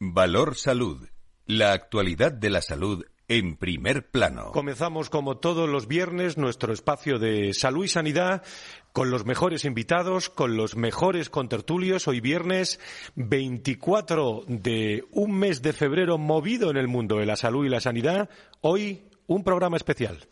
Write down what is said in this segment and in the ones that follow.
Valor Salud. La actualidad de la salud en primer plano. Comenzamos como todos los viernes nuestro espacio de salud y sanidad con los mejores invitados, con los mejores contertulios. Hoy viernes 24 de un mes de febrero movido en el mundo de la salud y la sanidad. Hoy un programa especial.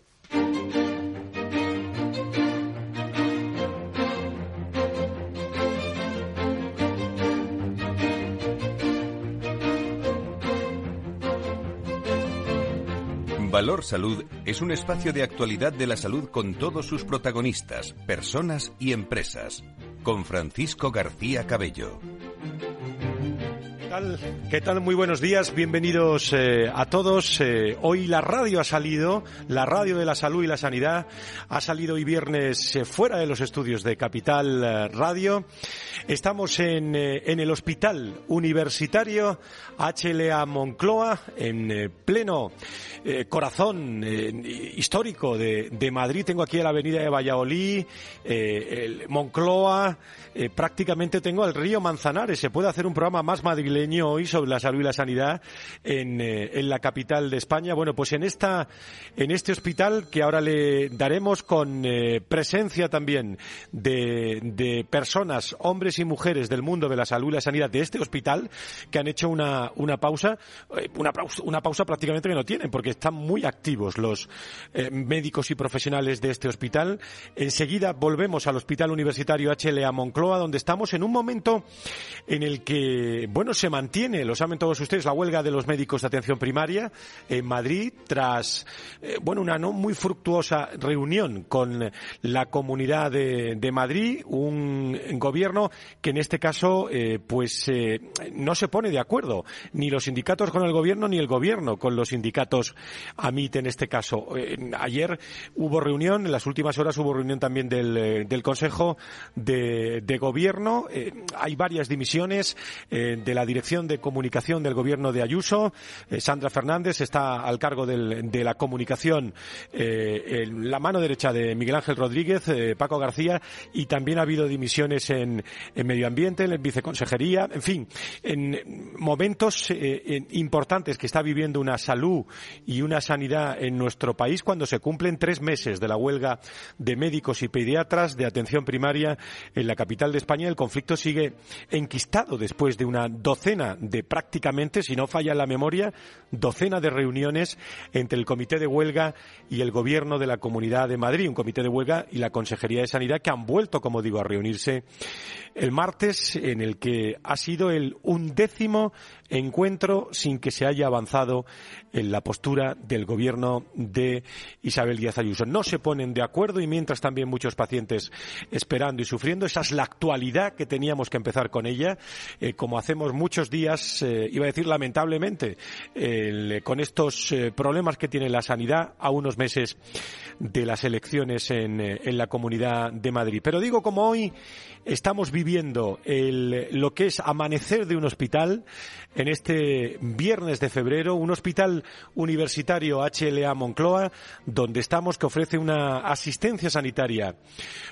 Valor Salud es un espacio de actualidad de la salud con todos sus protagonistas, personas y empresas. Con Francisco García Cabello. ¿Qué tal? Muy buenos días, bienvenidos eh, a todos. Eh, hoy la radio ha salido, la radio de la salud y la sanidad ha salido hoy viernes eh, fuera de los estudios de Capital Radio. Estamos en, en el Hospital Universitario HLA Moncloa, en pleno corazón histórico de, de, Madrid. Tengo aquí la avenida de Valladolid, el Moncloa, prácticamente tengo el río Manzanares. Se puede hacer un programa más madrileño hoy sobre la salud y la sanidad en, eh, en la capital de España. Bueno, pues en esta, en este hospital que ahora le daremos con eh, presencia también de, de personas, hombres y mujeres del mundo de la salud y la sanidad de este hospital que han hecho una, una pausa, eh, una, pausa, una pausa prácticamente que no tienen porque están muy activos los médicos y profesionales de este hospital. Enseguida volvemos al Hospital Universitario HLA Moncloa donde estamos en un momento en el que, bueno, se mantiene, lo saben todos ustedes, la huelga de los médicos de atención primaria en Madrid tras, eh, bueno, una no muy fructuosa reunión con la comunidad de, de Madrid, un gobierno que en este caso, eh, pues, eh, no se pone de acuerdo, ni los sindicatos con el gobierno, ni el gobierno con los sindicatos AMIT en este caso. ayer hubo reunión, en las últimas horas hubo reunión también del, del Consejo de, de Gobierno. hay varias dimisiones de la Dirección de Comunicación del Gobierno de Ayuso. Eh, Sandra Fernández está al cargo de la comunicación, eh, en la mano derecha de Miguel Ángel Rodríguez, eh, Paco García, y también ha habido dimisiones en, Medio Ambiente, en Viceconsejería, en fin, en momentos en importantes que está viviendo una salud y una sanidad en nuestro país cuando se cumplen tres meses de la huelga de médicos y pediatras de atención primaria en la capital de España. El conflicto sigue enquistado después de una docena de prácticamente, si no falla la memoria, docena de reuniones entre el Comité de Huelga y el Gobierno de la Comunidad de Madrid, un Comité de Huelga y la Consejería de Sanidad que han vuelto, como digo, a reunirse el martes en el que ha sido el undécimo encuentro sin que se haya avanzado en la postura del gobierno de Isabel Díaz Ayuso. No se ponen de acuerdo y mientras también muchos pacientes esperando y sufriendo. Esa es la actualidad que teníamos que empezar con ella, eh, como hacemos muchos días, eh, iba a decir lamentablemente, eh, con estos problemas que tiene la sanidad a unos meses de las elecciones en, en la Comunidad de Madrid. Pero digo, como hoy estamos viviendo lo que es amanecer de un hospital en este viernes de febrero, un hospital universitario HLA Moncloa, donde estamos, que ofrece una asistencia sanitaria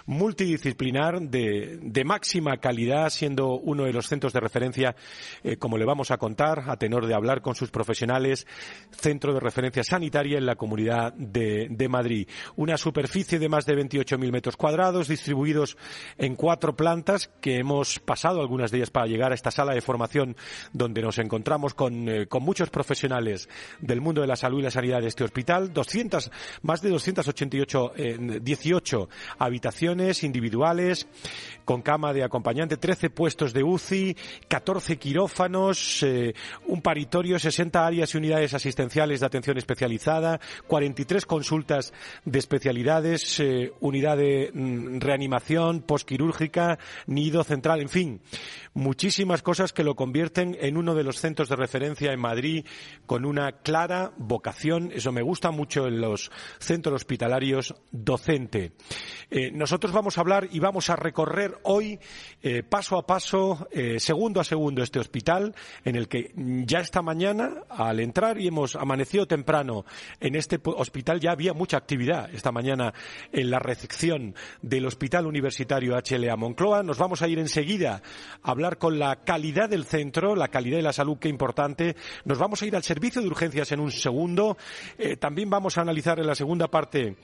multidisciplinar de, de máxima calidad, siendo uno de los centros de referencia, eh, como le vamos a contar, a tenor de hablar con sus profesionales, centro de referencia sanitaria en la comunidad de, de Madrid. Una superficie de más de 28.000 metros cuadrados, distribuidos en cuatro plantas que hemos pasado algunas de ellas para llegar a esta sala de formación donde nos encontramos con, eh, con muchos profesionales del mundo de la salud y la sanidad de este hospital, 200, más de 288, eh, 18 habitaciones individuales con cama de acompañante, 13 puestos de UCI, 14 quirófanos, eh, un paritorio, 60 áreas y unidades asistenciales de atención especializada, 43 consultas de especialidades, eh, unidad de mm, reanimación posquirúrgica, nido central, en fin, muchísimas cosas que lo convierten en uno de los centros de referencia en Madrid con una clara vocación, eso me gusta mucho en los centros hospitalarios, docente. Eh, nosotros vamos a hablar y vamos a recorrer hoy, eh, paso a paso, eh, segundo a segundo, este hospital en el que ya esta mañana, al entrar y hemos amanecido temprano en este hospital, ya había mucha actividad esta mañana en la recepción del Hospital Universitario HLA Moncloa. Nos vamos a ir enseguida a hablar con la calidad del centro, la calidad de la salud, qué importante. Nos vamos a ir al servicio de urgencias en un segundo. Eh, también vamos a analizar en la segunda parte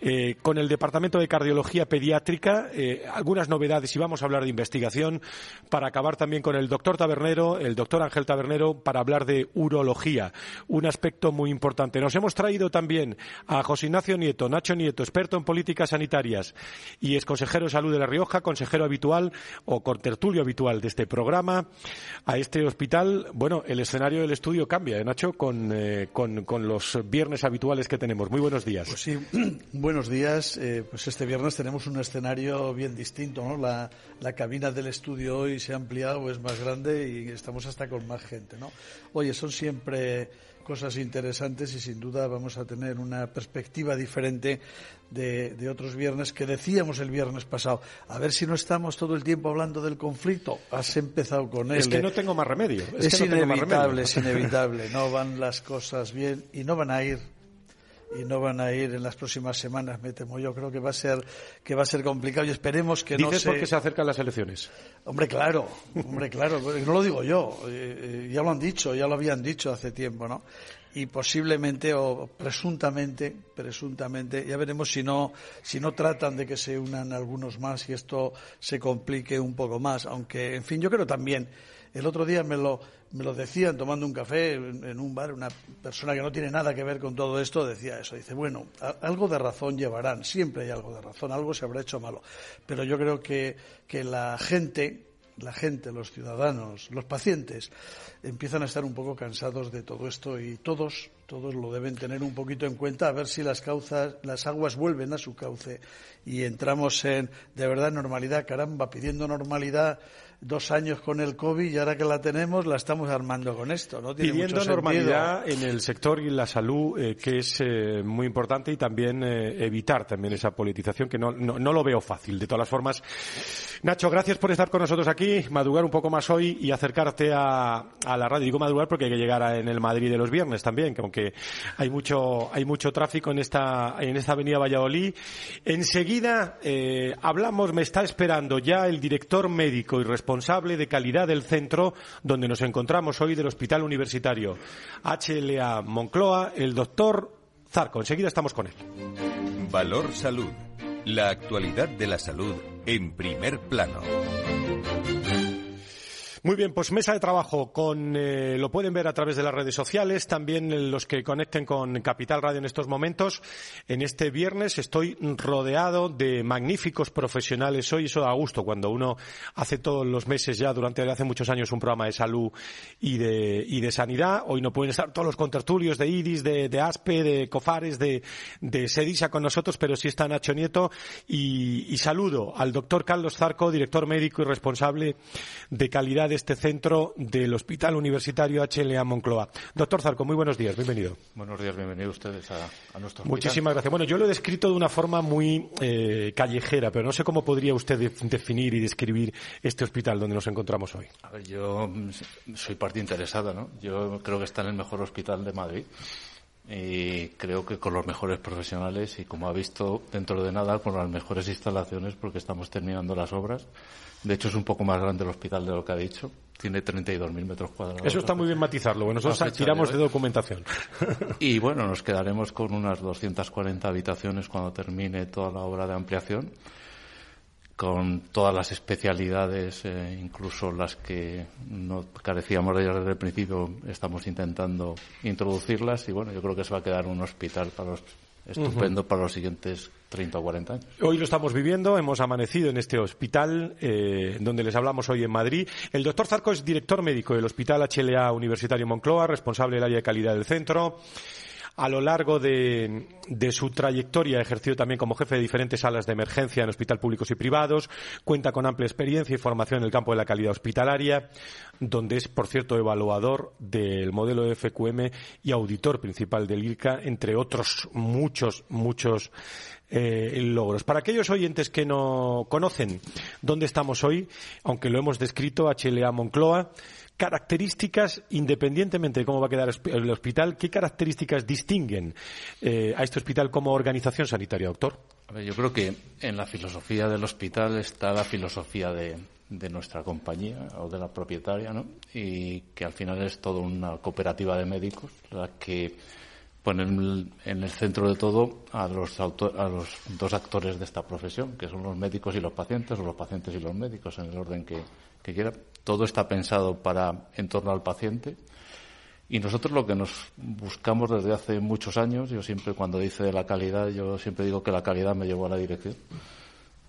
eh, con el Departamento de Cardiología Pediátrica eh, algunas novedades y vamos a hablar de investigación para acabar también con el doctor Tabernero, el doctor Ángel Tabernero, para hablar de urología, un aspecto muy importante. Nos hemos traído también a José Ignacio Nieto, Nacho Nieto, experto en políticas sanitarias y es consejero de salud de La Rioja, consejero habitual o contertulio habitual de este programa. A este hospital, bueno, el escenario del estudio cambia, ¿eh, Nacho, con, eh, con, con, los viernes habituales que tenemos. Muy buenos días. Pues sí, buenos días. Eh, pues este viernes tenemos un escenario bien distinto, ¿no? La, la cabina del estudio hoy se ha ampliado, es más grande y estamos hasta con más gente, ¿no? Oye, son siempre cosas interesantes y sin duda vamos a tener una perspectiva diferente de, de, otros viernes que decíamos el viernes pasado. A ver si no estamos todo el tiempo hablando del conflicto. Has empezado con él. Es que no tengo más remedio. Es, es que no inevitable, es inevitable. No van las cosas bien y no van a ir y no van a ir en las próximas semanas, me temo yo. Creo que va a ser que va a ser complicado y esperemos que ¿Dices no se... porque se acercan las elecciones? Hombre, claro, hombre, claro. No lo digo yo, eh, ya lo han dicho, ya lo habían dicho hace tiempo, ¿no? Y posiblemente o presuntamente, presuntamente, ya veremos si no, si no tratan de que se unan algunos más y esto se complique un poco más. Aunque, en fin, yo creo también. El otro día me lo, me lo decían tomando un café en, un bar, una persona que no tiene nada que ver con todo esto decía eso. Dice, bueno, algo de razón llevarán, siempre hay algo de razón, algo se habrá hecho malo. Pero yo creo que, que la gente, la gente, los ciudadanos, los pacientes, empiezan a estar un poco cansados de todo esto y todos, todos lo deben tener un poquito en cuenta a ver si las causas, las aguas vuelven a su cauce y entramos en de verdad normalidad, caramba, pidiendo normalidad dos años con el COVID y ahora que la tenemos la estamos armando con esto. ¿no? Tiene Pidiendo mucho normalidad en el sector y la salud, eh, que es eh, muy importante, y también eh, evitar también esa politización, que no, no, no, lo veo fácil. De todas las formas, Nacho, gracias por estar con nosotros aquí, madrugar un poco más hoy y acercarte a, a la radio. Digo madrugar porque hay que llegar a, en el Madrid de los viernes también, que aunque hay mucho, hay mucho tráfico en esta, en esta avenida Valladolid. Enseguida hablamos, me está esperando ya el director médico y responsable responsable de calidad del centro donde nos encontramos hoy del Hospital Universitario HLA Moncloa, el doctor Zarco. Enseguida estamos con él. Valor Salud. La actualidad de la salud en primer plano. Muy bien, pues mesa de trabajo con eh, lo pueden ver a través de las redes sociales, también los que conecten con Capital Radio en estos momentos. En este viernes estoy rodeado de magníficos profesionales. Hoy eso da gusto cuando uno hace todos los meses ya durante hace muchos años un programa de salud y de y de sanidad. Hoy no pueden estar todos los contertulios de IDIS, de, ASPE, de COFARES, de, de SEDISA con nosotros, pero sí está Nacho Nieto y saludo al doctor Carlos Zarco, director médico y responsable de calidad de este centro del Hospital Universitario HLA Moncloa. Doctor Zarco, muy buenos días, bienvenido. Buenos días, bienvenidos ustedes a, a nuestro hospital. Muchísimas gracias. Bueno, yo lo he descrito de una forma muy eh, callejera, pero no sé cómo podría usted de definir y describir este hospital donde nos encontramos hoy. A ver, yo soy parte interesada, ¿no? Yo creo que está en el mejor hospital de Madrid y creo que con los mejores profesionales y como ha visto dentro de nada con las mejores instalaciones porque estamos terminando las obras. De hecho es un poco más grande el hospital de lo que ha dicho. Tiene 32.000 metros cuadrados. Eso está muy bien matizarlo. Bueno, nosotros tiramos de documentación. Y bueno, nos quedaremos con unas 240 habitaciones cuando termine toda la obra de ampliación con todas las especialidades, eh, incluso las que no carecíamos de ellas desde el principio, estamos intentando introducirlas y bueno, yo creo que se va a quedar un hospital para los, estupendo uh -huh. para los siguientes 30 o 40 años. Hoy lo estamos viviendo, hemos amanecido en este hospital eh, donde les hablamos hoy en Madrid. El doctor Zarco es director médico del Hospital HLA Universitario Moncloa, responsable del área de calidad del centro a lo largo de, de, su trayectoria ha ejercido también como jefe de diferentes salas de emergencia en hospitales públicos y privados, cuenta con amplia experiencia y formación en el campo de la calidad hospitalaria, donde es, por cierto, evaluador del modelo de FQM y auditor principal del IRCA, entre otros muchos, muchos eh, logros. Para aquellos oyentes que no conocen dónde estamos hoy, aunque lo hemos descrito, HLA Moncloa, características, independientemente de cómo va a quedar el hospital, qué características distinguen eh, a este hospital como organización sanitaria, doctor? yo creo que en la filosofía del hospital está la filosofía de, nuestra compañía o de la propietaria, ¿no? Y que al final es toda una cooperativa de médicos la que pone en el centro de todo a los, a los dos actores de esta profesión, que son los médicos y los pacientes, o los pacientes y los médicos, en el orden que, que quiera. Todo está pensado para en torno al paciente. Y nosotros lo que nos buscamos desde hace muchos años, yo siempre cuando dice de la calidad, yo siempre digo que la calidad me llevó a la dirección,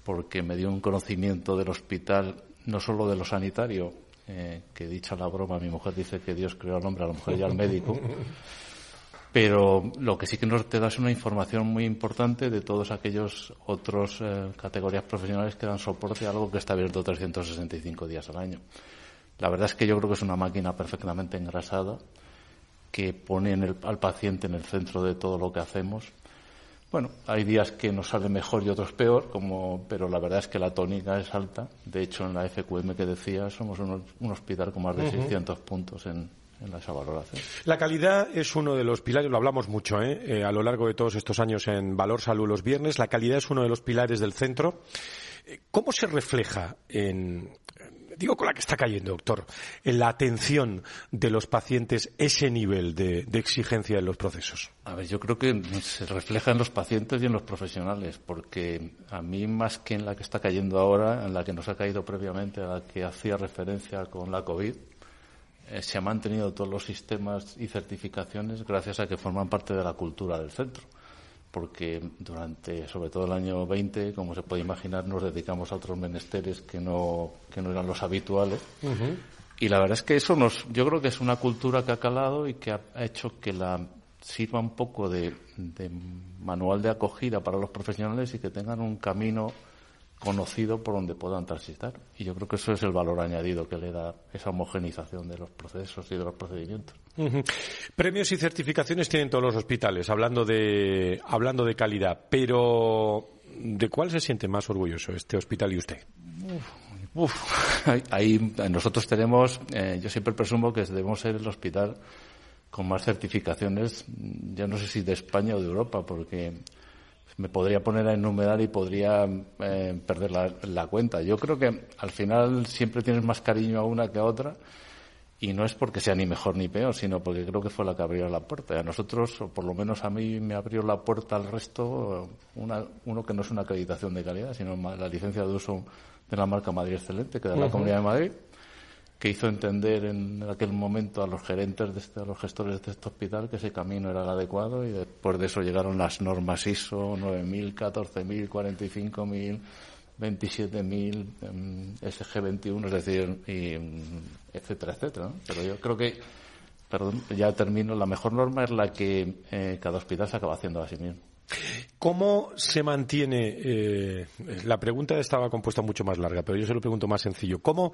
porque me dio un conocimiento del hospital no solo de lo sanitario, eh, que dicha la broma, mi mujer dice que Dios creó al hombre, a la mujer y al médico, pero lo que sí que nos te da es una información muy importante de todos aquellos otros eh, categorías profesionales que dan soporte a algo que está abierto 365 días al año. La verdad es que yo creo que es una máquina perfectamente engrasada que pone al paciente en el centro de todo lo que hacemos bueno, hay días que nos sale mejor y otros peor, como, pero la verdad es que la tónica es alta. De hecho, en la FQM que decía, somos un, hospital con más de 600 puntos en, en esa valoración. La calidad es uno de los pilares, lo hablamos mucho ¿eh? Eh, a lo largo de todos estos años en Valor Salud los viernes. La calidad es uno de los pilares del centro. Eh, ¿Cómo se refleja en, digo con la que está cayendo, doctor, en la atención de los pacientes ese nivel de, exigencia en los procesos? A ver, yo creo que se refleja en los pacientes y en los profesionales, porque a mí más que en la que está cayendo ahora, en la que nos ha caído previamente, a la que hacía referencia con la COVID, eh, se han mantenido todos los sistemas y certificaciones gracias a que forman parte de la cultura del centro porque durante, sobre todo el año 20, como se puede imaginar, nos dedicamos a otros menesteres que no, que no eran los habituales. Y la verdad es que eso nos, yo creo que es una cultura que ha calado y que ha hecho que la sirva un poco de manual de acogida para los profesionales y que tengan un camino conocido por donde puedan transitar. Y yo creo que eso es el valor añadido que le da esa homogenización de los procesos y de los procedimientos. Premios y certificaciones tienen todos los hospitales, hablando de, hablando de calidad, pero ¿de cuál se siente más orgulloso este hospital y usted? Uf, ahí, nosotros tenemos, eh, yo siempre presumo que debemos ser el hospital con más certificaciones, ya no sé si de España o de Europa, porque me podría poner a enumerar y podría eh, perder la, cuenta. Yo creo que al final siempre tienes más cariño a una que a otra y no es porque sea ni mejor ni peor, sino porque creo que fue la que abrió la puerta. Y a nosotros, o por lo menos a mí, me abrió la puerta al resto una, uno que no es una acreditación de calidad, sino la licencia de uso de la marca Madrid Excelente, que da la Comunidad de Madrid que hizo entender en aquel momento a los gerentes, de este, a los gestores de este hospital que ese camino era el adecuado y después de eso llegaron las normas ISO 9000, 14000, 45000, 27000, SG21, es decir, y, etcétera, etcétera. Pero yo creo que, perdón, ya termino, la mejor norma es la que eh, cada hospital se acaba haciendo a sí mismo. ¿Cómo se mantiene? Eh, la pregunta estaba compuesta mucho más larga, pero yo se lo pregunto más sencillo. ¿Cómo,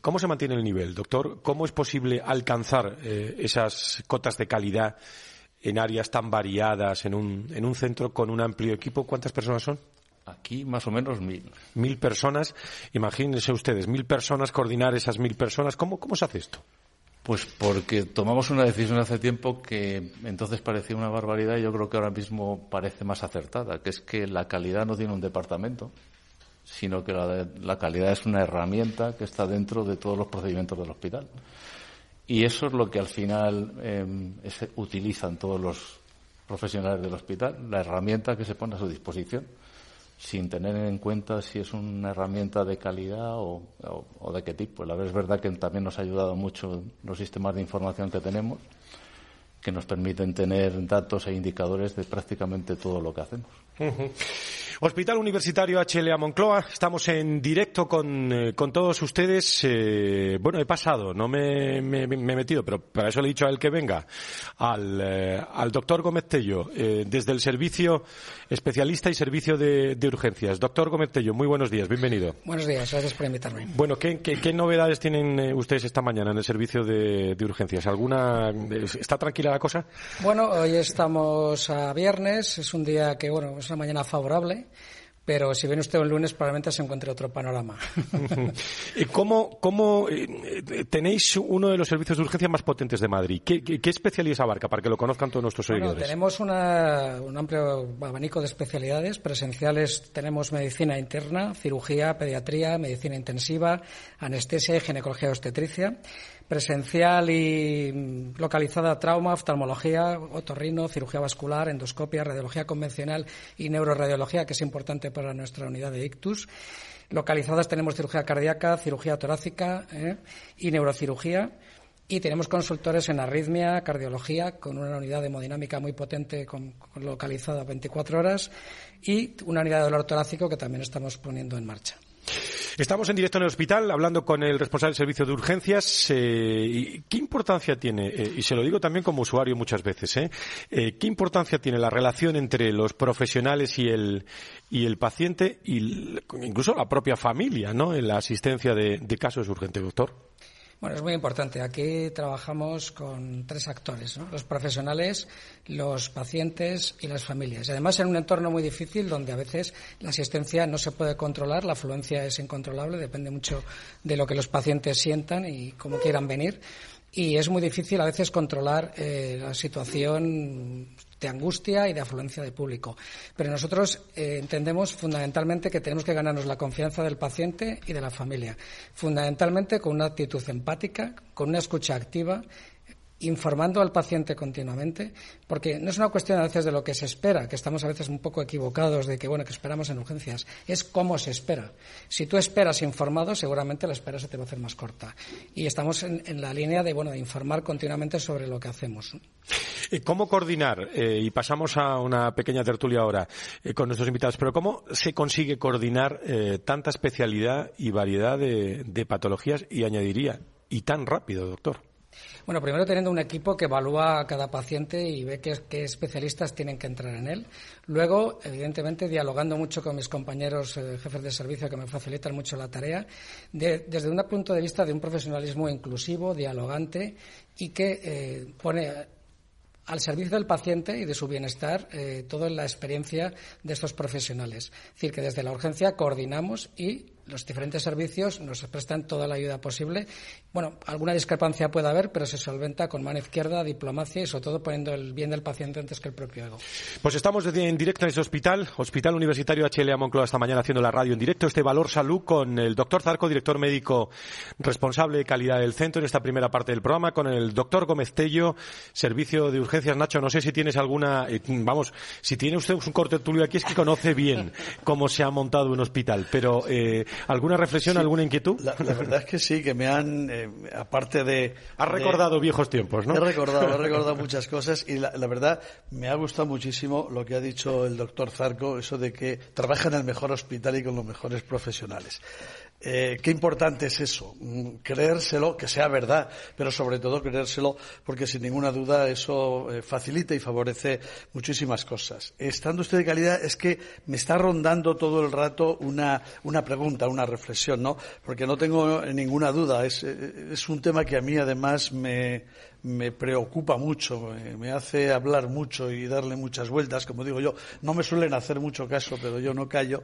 cómo se mantiene el nivel, doctor? ¿Cómo es posible alcanzar eh, esas cotas de calidad en áreas tan variadas, en un, en un centro con un amplio equipo? ¿Cuántas personas son? Aquí más o menos mil. Mil personas. Imagínense ustedes, mil personas, coordinar esas mil personas. ¿Cómo, cómo se hace esto? Pues porque tomamos una decisión hace tiempo que entonces parecía una barbaridad y yo creo que ahora mismo parece más acertada, que es que la calidad no tiene un departamento, sino que la, calidad es una herramienta que está dentro de todos los procedimientos del hospital. Y eso es lo que al final em, utilizan todos los profesionales del hospital, la herramienta que se pone a su disposición sin tener en cuenta si es una herramienta de calidad o, de qué tipo. La verdad es verdad que también nos ha ayudado mucho los sistemas de información que tenemos, que nos permiten tener datos e indicadores de prácticamente todo lo que hacemos. Hospital Universitario HLA Moncloa, estamos en directo con, eh, todos ustedes. Eh, bueno, he pasado, no me, he metido, pero para eso le he dicho a él que venga, al, eh, al doctor Gómez Tello, desde el servicio especialista y servicio de, urgencias. Doctor Gómez Tello, muy buenos días, bienvenido. Buenos días, gracias por invitarme. Bueno, ¿qué, qué, novedades tienen ustedes esta mañana en el servicio de, de urgencias? ¿Alguna, ¿Está tranquila la cosa? Bueno, hoy estamos a viernes, es un día que, bueno, es una mañana favorable pero si viene usted un lunes probablemente se encuentre otro panorama. ¿Cómo, cómo eh, tenéis uno de los servicios de urgencia más potentes de Madrid? ¿Qué, qué, especialidades abarca para que lo conozcan todos nuestros seguidores? tenemos un amplio abanico de especialidades. Presenciales tenemos medicina interna, cirugía, pediatría, medicina intensiva, anestesia y ginecología obstetricia presencial y mm, localizada trauma, oftalmología, otorrino, cirugía vascular, endoscopia, radiología convencional y neuroradiología, que es importante para nuestra unidad de ictus. Localizadas tenemos cirugía cardíaca, cirugía torácica ¿eh? y neurocirugía. Y tenemos consultores en arritmia, cardiología, con una unidad hemodinámica muy potente con, localizada 24 horas y una unidad de dolor torácico que también estamos poniendo en marcha. Estamos en directo en el hospital hablando con el responsable del servicio de urgencias. Eh, ¿Qué importancia tiene, eh, y se lo digo también como usuario muchas veces, eh, eh, qué importancia tiene la relación entre los profesionales y el, y el paciente, y incluso la propia familia, ¿no? en la asistencia de, de casos urgentes, doctor? Bueno, es muy importante. Aquí trabajamos con tres actores, los profesionales, los pacientes y las familias. Y además en un entorno muy difícil donde a veces la asistencia no se puede controlar, la afluencia es incontrolable, depende mucho de lo que los pacientes sientan y cómo quieran venir. Y es muy difícil a veces controlar eh, la situación de angustia y de afluencia de público. Pero nosotros eh, entendemos fundamentalmente que tenemos que ganarnos la confianza del paciente y de la familia, fundamentalmente con una actitud empática, con una escucha activa informando al paciente continuamente, porque no es una cuestión a veces de lo que se espera, que estamos a veces un poco equivocados de que, bueno, que esperamos en urgencias, es cómo se espera. Si tú esperas informado, seguramente la espera se te va a hacer más corta. Y estamos en, la línea de, bueno, de informar continuamente sobre lo que hacemos. ¿Cómo coordinar? Eh, y pasamos a una pequeña tertulia ahora eh, con nuestros invitados, pero ¿cómo se consigue coordinar eh, tanta especialidad y variedad de patologías y añadiría, y tan rápido, doctor? Bueno, primero teniendo un equipo que evalúa a cada paciente y ve qué, especialistas tienen que entrar en él. Luego, evidentemente, dialogando mucho con mis compañeros eh, jefes de servicio que me facilitan mucho la tarea, desde un punto de vista de un profesionalismo inclusivo, dialogante y que eh, pone al servicio del paciente y de su bienestar eh, toda la experiencia de estos profesionales. Es decir, que desde la urgencia coordinamos y los diferentes servicios nos prestan toda la ayuda posible. Bueno, alguna discrepancia puede haber, pero se solventa con mano izquierda, diplomacia y sobre todo poniendo el bien del paciente antes que el propio ego. Pues estamos en directo en ese hospital, Hospital Universitario HLA Moncloa, esta mañana haciendo la radio en directo, este Valor Salud con el doctor Zarco, director médico responsable de calidad del centro en esta primera parte del programa, con el doctor Gómez Tello, servicio de urgencias. Nacho, no sé si tienes alguna, eh, vamos, si tiene usted un corte tulio aquí es que conoce bien cómo se ha montado un hospital, pero eh, ¿Alguna reflexión, alguna inquietud? La, verdad es que sí, que me han, eh, aparte de... Has recordado viejos tiempos, ¿no? He recordado, he recordado muchas cosas y la, verdad me ha gustado muchísimo lo que ha dicho el doctor Zarco, eso de que trabaja en el mejor hospital y con los mejores profesionales. Eh, qué importante es eso, mm, creérselo, que sea verdad, pero sobre todo creérselo porque sin ninguna duda eso eh, facilita y favorece muchísimas cosas. Estando usted de calidad es que me está rondando todo el rato una, una pregunta, una reflexión, ¿no? Porque no tengo ninguna duda, es, eh, es un tema que a mí además me, me preocupa mucho, me hace hablar mucho y darle muchas vueltas, como digo yo, no me suelen hacer mucho caso, pero yo no callo,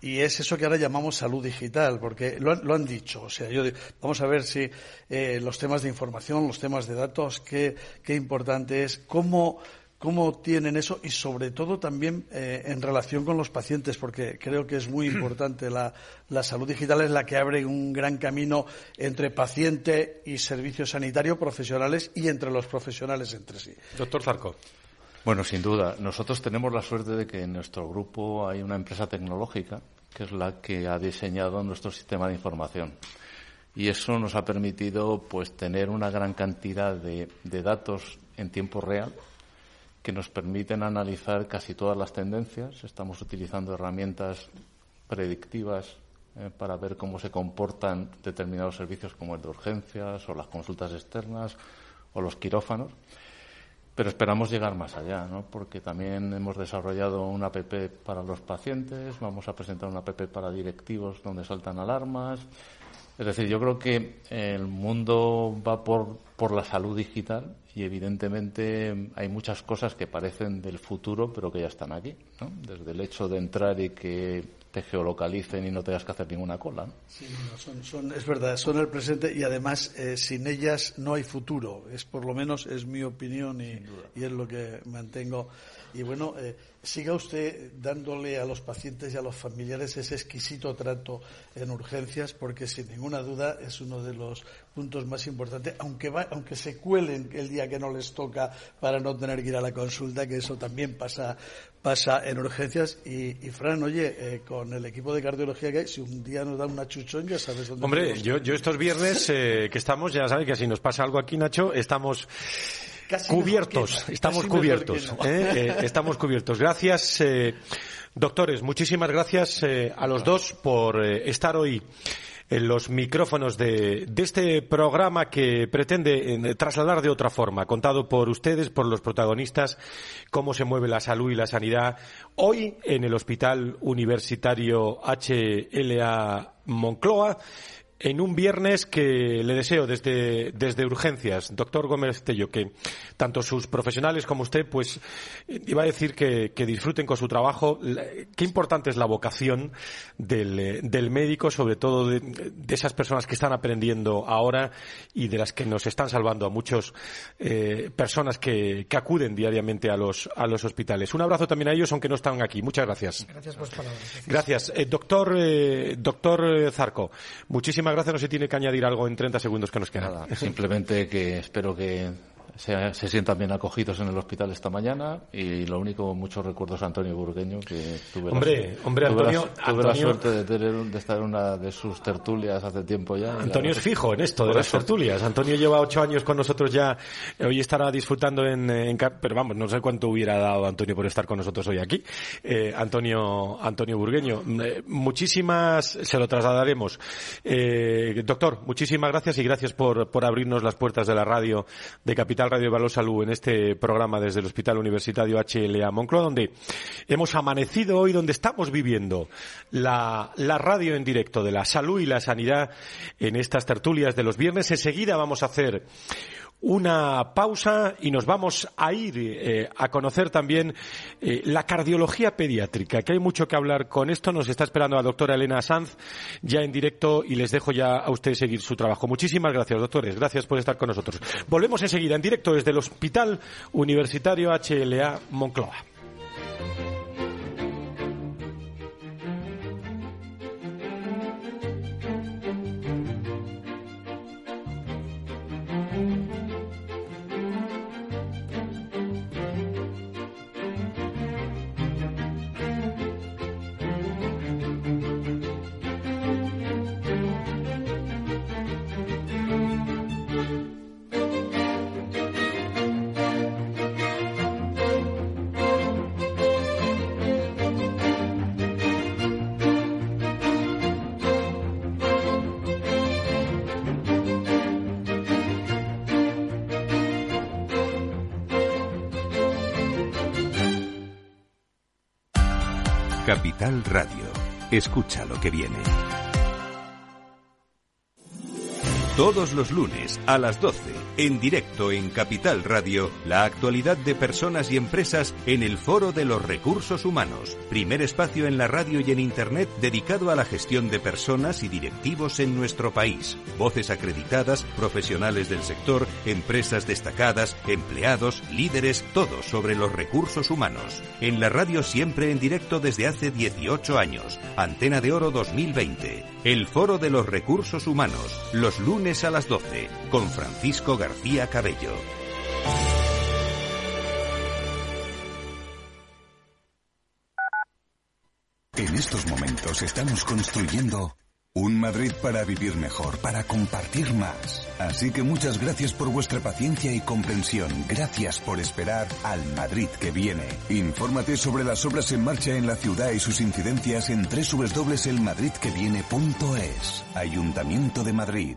y es eso que ahora llamamos salud digital, porque lo han, lo han dicho, o sea, yo vamos a ver si eh, los temas de información, los temas de datos, qué, qué importante es, cómo cómo tienen eso y sobre todo también eh, en relación con los pacientes, porque creo que es muy importante. La, salud digital es la que abre un gran camino entre paciente y servicio sanitario profesionales y entre los profesionales entre sí. Doctor Zarco. Bueno, sin duda. Nosotros tenemos la suerte de que en nuestro grupo hay una empresa tecnológica que es la que ha diseñado nuestro sistema de información. Y eso nos ha permitido pues tener una gran cantidad de datos en tiempo real que nos permiten analizar casi todas las tendencias. Estamos utilizando herramientas predictivas eh, para ver cómo se comportan determinados servicios como el de urgencias o las consultas externas o los quirófanos. Pero esperamos llegar más allá, ¿no? porque también hemos desarrollado una app para los pacientes, vamos a presentar una app para directivos donde saltan alarmas Es decir, yo creo que el mundo va por, por la salud digital y evidentemente hay muchas cosas que parecen del futuro pero que ya están aquí. ¿no? Desde el hecho de entrar y que te geolocalicen y no tengas que hacer ninguna cola. Sí, son, son, es verdad, son el presente y además eh, sin ellas no hay futuro. Es por lo menos es mi opinión y, y es lo que mantengo. Y bueno, eh, siga usted dándole a los pacientes y a los familiares ese exquisito trato en urgencias, porque sin ninguna duda es uno de los puntos más importantes, aunque, va, aunque se cuelen el día que no les toca para no tener que ir a la consulta, que eso también pasa, pasa en urgencias. Y, y Fran, oye, eh, con el equipo de cardiología que hay, si un día nos da una chuchón, ya sabes dónde Hombre, yo, yo estos viernes eh, que estamos, ya sabes que si nos pasa algo aquí, Nacho, estamos Casi cubiertos, estamos cubiertos, no. ¿eh? Eh, estamos cubiertos. Gracias, eh, doctores, muchísimas gracias a los dos por estar hoy en los micrófonos de, de este programa que pretende trasladar de otra forma, contado por ustedes, por los protagonistas, cómo se mueve la salud y la sanidad hoy en el Hospital Universitario HLA Moncloa en un viernes que le deseo desde, desde urgencias, doctor Gómez Tello, que tanto sus profesionales como usted, pues iba a decir que, que disfruten con su trabajo. Qué importante es la vocación del, del médico, sobre todo de, de, esas personas que están aprendiendo ahora y de las que nos están salvando a muchas eh, personas que, que, acuden diariamente a los, a los hospitales. Un abrazo también a ellos, aunque no están aquí. Muchas gracias. Gracias por palabras. Gracias. Eh, doctor, eh, doctor Zarco, muchísimas gracias. No se tiene que añadir algo en 30 segundos que nos queda. Nada, simplemente que espero que se, se, sientan bien acogidos en el hospital esta mañana y lo único, muchos recuerdos a Antonio Burgueño, que tuve, hombre, la, hombre, tuve, Antonio, la, tuve Antonio, la suerte de, tener, de, estar en una de sus tertulias hace tiempo ya. Antonio es fijo en esto de las tertulias. Antonio lleva ocho años con nosotros ya, hoy estará disfrutando en, en pero vamos, no sé cuánto hubiera dado Antonio por estar con nosotros hoy aquí. Eh, Antonio, Antonio Burgueño, eh, muchísimas, se lo trasladaremos. Eh, doctor, muchísimas gracias y gracias por, por abrirnos las puertas de la radio, de Capital Radio Valor Salud en este programa desde el Hospital Universitario HLA Moncloa, donde hemos amanecido hoy, donde estamos viviendo la, la, radio en directo de la salud y la sanidad en estas tertulias de los viernes. Enseguida vamos a hacer una pausa y nos vamos a ir eh, a conocer también eh, la cardiología pediátrica, que hay mucho que hablar con esto. Nos está esperando la doctora Elena Sanz ya en directo y les dejo ya a ustedes seguir su trabajo. Muchísimas gracias, doctores. Gracias por estar con nosotros. Volvemos enseguida en directo desde el Hospital Universitario HLA Moncloa. Capital Radio. Escucha lo que viene. Todos los lunes a las 12, en directo en Capital Radio, la actualidad de personas y empresas en el Foro de los Recursos Humanos, primer espacio en la radio y en Internet dedicado a la gestión de personas y directivos en nuestro país. Voces acreditadas, profesionales del sector, empresas destacadas, empleados, líderes, todo sobre los recursos humanos. En la radio siempre en directo desde hace 18 años. Antena de Oro 2020. El Foro de los Recursos Humanos, los lunes a las 12, con Francisco García Cabello. En estos momentos estamos construyendo un Madrid para vivir mejor, para compartir más. Así que muchas gracias por vuestra paciencia y comprensión. Gracias por esperar al Madrid que viene. Infórmate sobre las obras en marcha en la ciudad y sus incidencias en www.elmadridqueviene.es. Ayuntamiento de Madrid.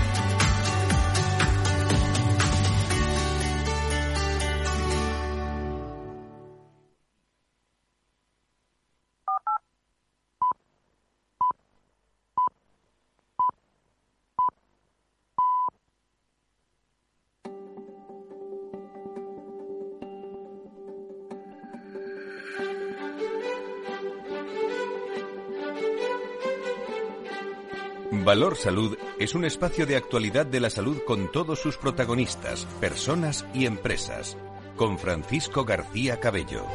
Valor Salud es un espacio de actualidad de la salud con todos sus protagonistas, personas y empresas. Con Francisco García Cabello.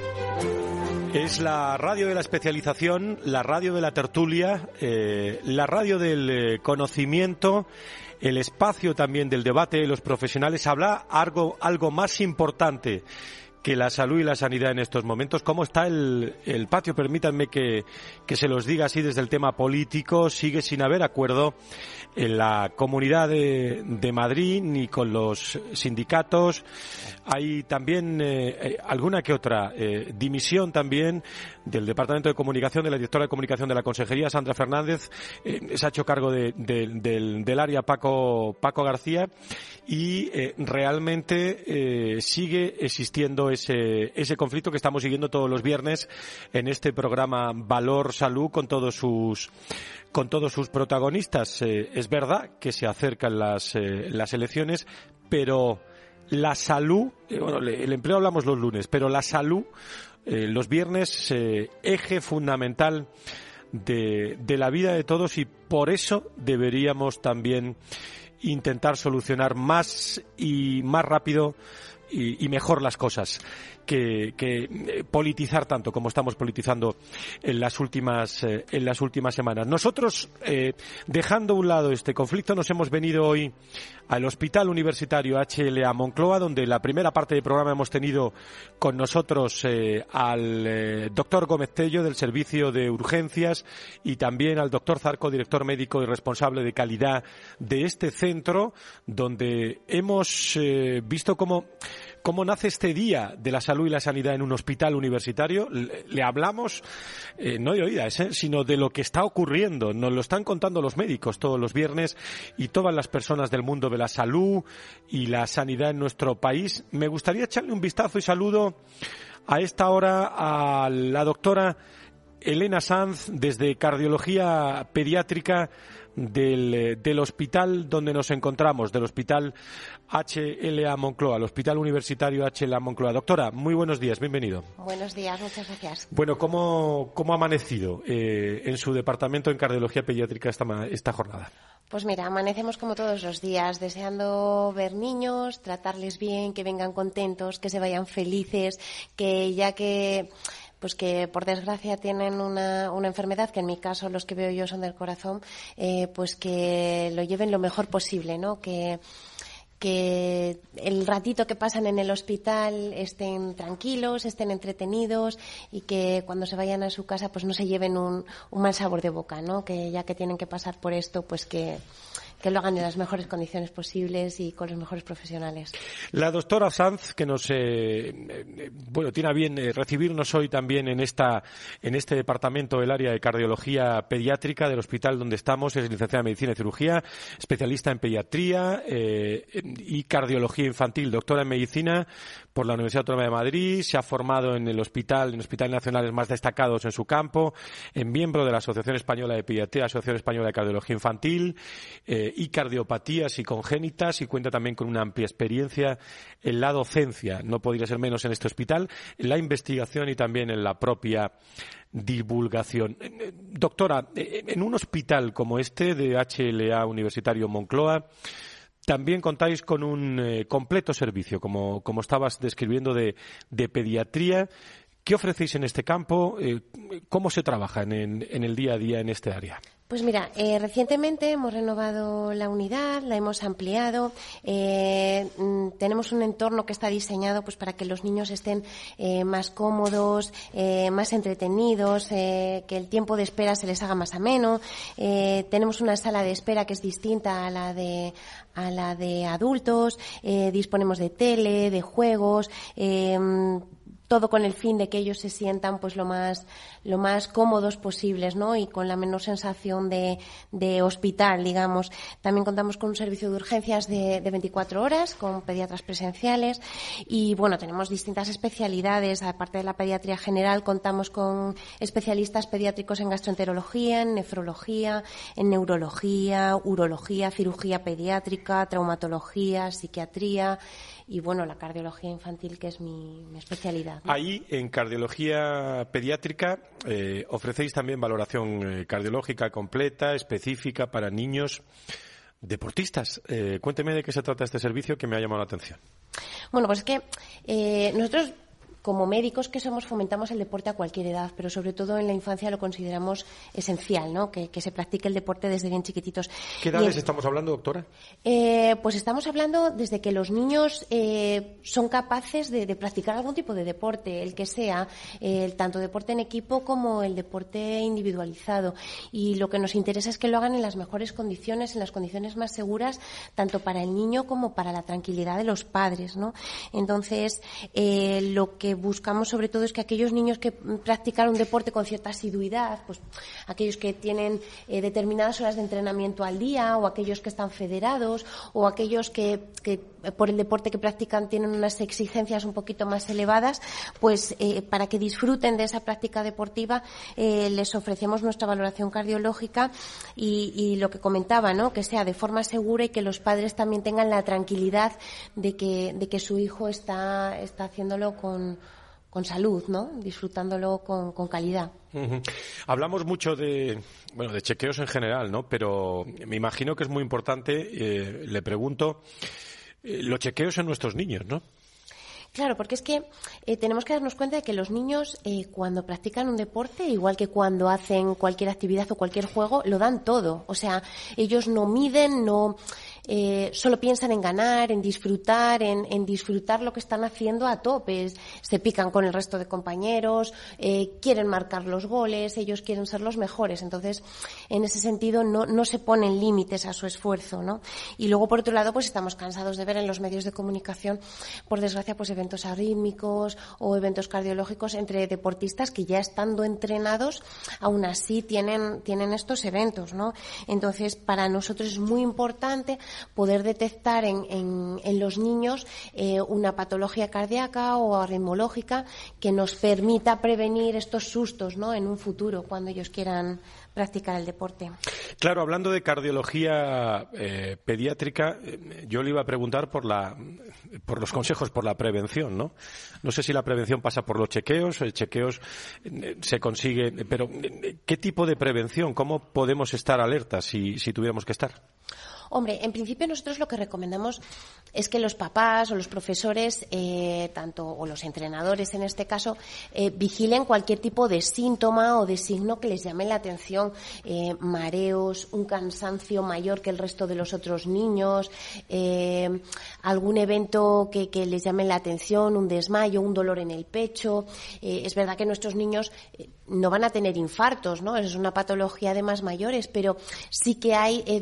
Es la radio de la especialización, la radio de la tertulia, eh, la radio del eh, conocimiento, el espacio también del debate de los profesionales. Habla algo, algo más importante que la salud y la sanidad en estos momentos. ¿Cómo está el, el patio? Permítanme que, que, se los diga así desde el tema político. Sigue sin haber acuerdo en la Comunidad de, de Madrid ni con los sindicatos. Hay también eh, alguna que otra eh, dimisión también del Departamento de Comunicación, de la directora de Comunicación de la Consejería, Sandra Fernández. Eh, se ha hecho cargo de, de, del, del, área Paco, Paco García y eh, realmente eh, sigue existiendo ese, ese conflicto que estamos siguiendo todos los viernes en este programa Valor Salud con todos sus con todos sus protagonistas. Eh, es verdad que se acercan las, eh, las elecciones, pero la salud, eh, bueno, el empleo hablamos los lunes, pero la salud los viernes eje fundamental de, de la vida de todos y por eso deberíamos también intentar solucionar más y más rápido y, mejor las cosas que, que, eh, politizar tanto como estamos politizando en las últimas eh, en las últimas semanas. Nosotros, eh, dejando a un lado este conflicto, nos hemos venido hoy al Hospital Universitario HLA Moncloa, donde la primera parte del programa hemos tenido con nosotros eh, al eh, doctor Gómez Tello del Servicio de Urgencias y también al doctor Zarco, director médico y responsable de calidad de este centro, donde hemos visto cómo cómo nace este día de la salud y la sanidad en un hospital universitario. Le, hablamos eh, no de oídas, eh, sino de lo que está ocurriendo. Nos lo están contando los médicos todos los viernes y todas las personas del mundo de la salud y la sanidad en nuestro país. Me gustaría echarle un vistazo y saludo a esta hora a la doctora Elena Sanz desde Cardiología Pediátrica del, del, hospital donde nos encontramos, del hospital HLA Moncloa, el Hospital Universitario HLA Moncloa. Doctora, muy buenos días, bienvenido. Buenos días, muchas gracias. Bueno, ¿cómo, cómo ha amanecido eh, en su departamento en cardiología pediátrica esta, esta jornada? Pues mira, amanecemos como todos los días, deseando ver niños, tratarles bien, que vengan contentos, que se vayan felices, que ya que pues que por desgracia tienen una, una, enfermedad que en mi caso los que veo yo son del corazón, eh, pues que lo lleven lo mejor posible, ¿no? Que que el ratito que pasan en el hospital estén tranquilos, estén entretenidos y que cuando se vayan a su casa pues no se lleven un, un mal sabor de boca, ¿no? Que ya que tienen que pasar por esto, pues que, que lo hagan en las mejores condiciones posibles y con los mejores profesionales. La doctora Sanz, que nos, eh, eh, bueno, tiene a bien eh, recibirnos hoy también en esta, en este departamento del área de cardiología pediátrica del hospital donde estamos, es licenciada en medicina y cirugía, especialista en pediatría y cardiología infantil, doctora en medicina por la Universidad Autónoma de Madrid, se ha formado en el hospital, en hospitales nacionales más destacados en su campo, en miembro de la Asociación Española de Pediatría, Asociación Española de Cardiología Infantil, eh, y cardiopatías y congénitas y cuenta también con una amplia experiencia en la docencia, no podría ser menos en este hospital, en la investigación y también en la propia divulgación. Doctora, en un hospital como este de HLA Universitario Moncloa, también contáis con un eh, completo servicio, como, como estabas describiendo, de, de pediatría ¿Qué ofrecéis en este campo? Eh, ¿Cómo se trabaja en, en, el día a día en este área? Pues mira, eh, recientemente hemos renovado la unidad, la hemos ampliado. Eh, mm, tenemos un entorno que está diseñado pues para que los niños estén eh, más cómodos, eh, más entretenidos, eh, que el tiempo de espera se les haga más ameno. Eh, tenemos una sala de espera que es distinta a la de a la de adultos. Disponemos de tele, de juegos. Eh, todo con el fin de que ellos se sientan pues lo más lo más cómodos posibles ¿no? y con la menor sensación de, de hospital digamos también contamos con un servicio de urgencias de, de, 24 horas con pediatras presenciales y bueno tenemos distintas especialidades aparte de la pediatría general contamos con especialistas pediátricos en gastroenterología en nefrología en neurología urología cirugía pediátrica traumatología psiquiatría y bueno, la cardiología infantil, que es mi, especialidad. Ahí, en cardiología pediátrica, eh, ofrecéis también valoración eh, cardiológica completa, específica para niños deportistas. Eh, cuénteme de qué se trata este servicio que me ha llamado la atención. Bueno, pues es que eh, nosotros como médicos que somos fomentamos el deporte a cualquier edad, pero sobre todo en la infancia lo consideramos esencial, ¿no? Que, que se practique el deporte desde bien chiquititos. ¿Qué edades estamos hablando, doctora? Eh, pues estamos hablando desde que los niños eh, son capaces de, de, practicar algún tipo de deporte, el que sea, eh, tanto deporte en equipo como el deporte individualizado. Y lo que nos interesa es que lo hagan en las mejores condiciones, en las condiciones más seguras, tanto para el niño como para la tranquilidad de los padres, ¿no? Entonces, eh, lo que buscamos sobre todo es que aquellos niños que practican un deporte con cierta asiduidad, pues aquellos que tienen eh, determinadas horas de entrenamiento al día o aquellos que están federados o aquellos que, que por el deporte que practican tienen unas exigencias un poquito más elevadas, pues eh, para que disfruten de esa práctica deportiva eh, les ofrecemos nuestra valoración cardiológica y, y, lo que comentaba, ¿no? que sea de forma segura y que los padres también tengan la tranquilidad de que, de que su hijo está, está haciéndolo con, con salud, ¿no? Disfrutándolo con, con calidad. Uh -huh. Hablamos mucho de, bueno, de chequeos en general, ¿no? Pero me imagino que es muy importante, eh, le pregunto, eh, los chequeos en nuestros niños, ¿no? Claro, porque es que eh, tenemos que darnos cuenta de que los niños eh, cuando practican un deporte, igual que cuando hacen cualquier actividad o cualquier juego, lo dan todo. O sea, ellos no miden, no eh, solo piensan en ganar, en disfrutar, en, en, disfrutar lo que están haciendo a tope. Se pican con el resto de compañeros, eh, quieren marcar los goles, ellos quieren ser los mejores. Entonces, en ese sentido, no, no se ponen límites a su esfuerzo, ¿no? Y luego, por otro lado, pues estamos cansados de ver en los medios de comunicación, por desgracia, pues eventos arrítmicos o eventos cardiológicos entre deportistas que ya estando entrenados, aún así tienen, tienen estos eventos, ¿no? Entonces, para nosotros es muy importante poder detectar en, en, en los niños eh, una patología cardíaca o arritmológica que nos permita prevenir estos sustos ¿no? en un futuro cuando ellos quieran practicar el deporte. Claro, hablando de cardiología eh, pediátrica, eh, yo le iba a preguntar por la por los consejos, por la prevención, ¿no? No sé si la prevención pasa por los chequeos, el chequeos se consigue, pero ¿qué tipo de prevención? ¿Cómo podemos estar alertas si tuviéramos que estar? Hombre, en principio nosotros lo que recomendamos es que los papás o los profesores, eh, tanto o los entrenadores en este caso, eh, vigilen cualquier tipo de síntoma o de signo que les llame la atención, eh, mareos, un cansancio mayor que el resto de los otros niños, eh, algún evento que, que, les llame la atención, un desmayo, un dolor en el pecho. Es verdad que nuestros niños no van a tener infartos, ¿no? Es una patología de más mayores, pero sí que hay eh,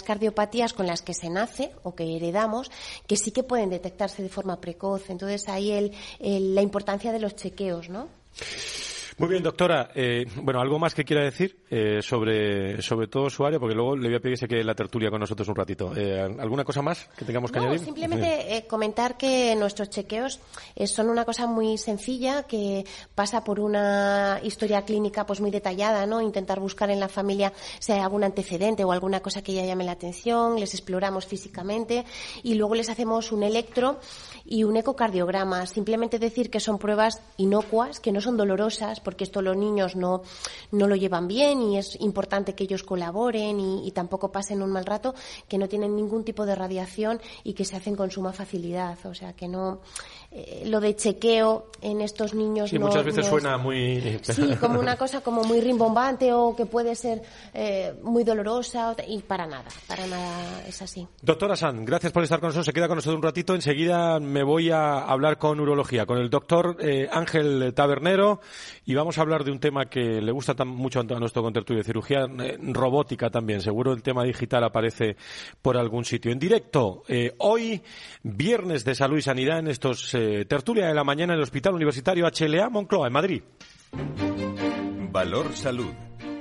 determinadas cardiopatías con las que se nace o que heredamos que sí que pueden detectarse de forma precoz. Entonces ahí el, el, la importancia de los chequeos, ¿no? Muy bien, doctora. Eh, bueno, ¿algo más que quiera decir eh, sobre, sobre todo su área? Porque luego le voy a pedir que se quede la tertulia con nosotros un ratito. Eh, ¿Alguna cosa más que tengamos que no, añadir? simplemente eh, comentar que nuestros chequeos eh, son una cosa muy sencilla que pasa por una historia clínica pues muy detallada, ¿no? Intentar buscar en la familia si hay algún antecedente o alguna cosa que ya llame la atención, les exploramos físicamente y luego les hacemos un electro y un ecocardiograma. Simplemente decir que son pruebas inocuas, que no son dolorosas, porque esto los niños no, no lo llevan bien y es importante que ellos colaboren y, tampoco pasen un mal rato, que no tienen ningún tipo de radiación y que se hacen con suma facilidad. O sea, que no. Eh, lo de chequeo en estos niños. Sí, muchas veces suena muy. Sí, como una cosa como muy rimbombante o que puede ser eh, muy dolorosa y para nada, para nada es así. Doctora San, gracias por estar con nosotros. Se queda con nosotros un ratito. Enseguida me voy a hablar con urología, con el doctor eh, Ángel Tabernero y vamos a hablar de un tema que le gusta mucho a nuestro contertulio cirugía eh, robótica también. Seguro el tema digital aparece por algún sitio. En directo, eh, hoy, viernes de salud y sanidad en estos tertulia de la mañana en el Hospital Universitario HLA Moncloa, en Madrid. Valor Salud.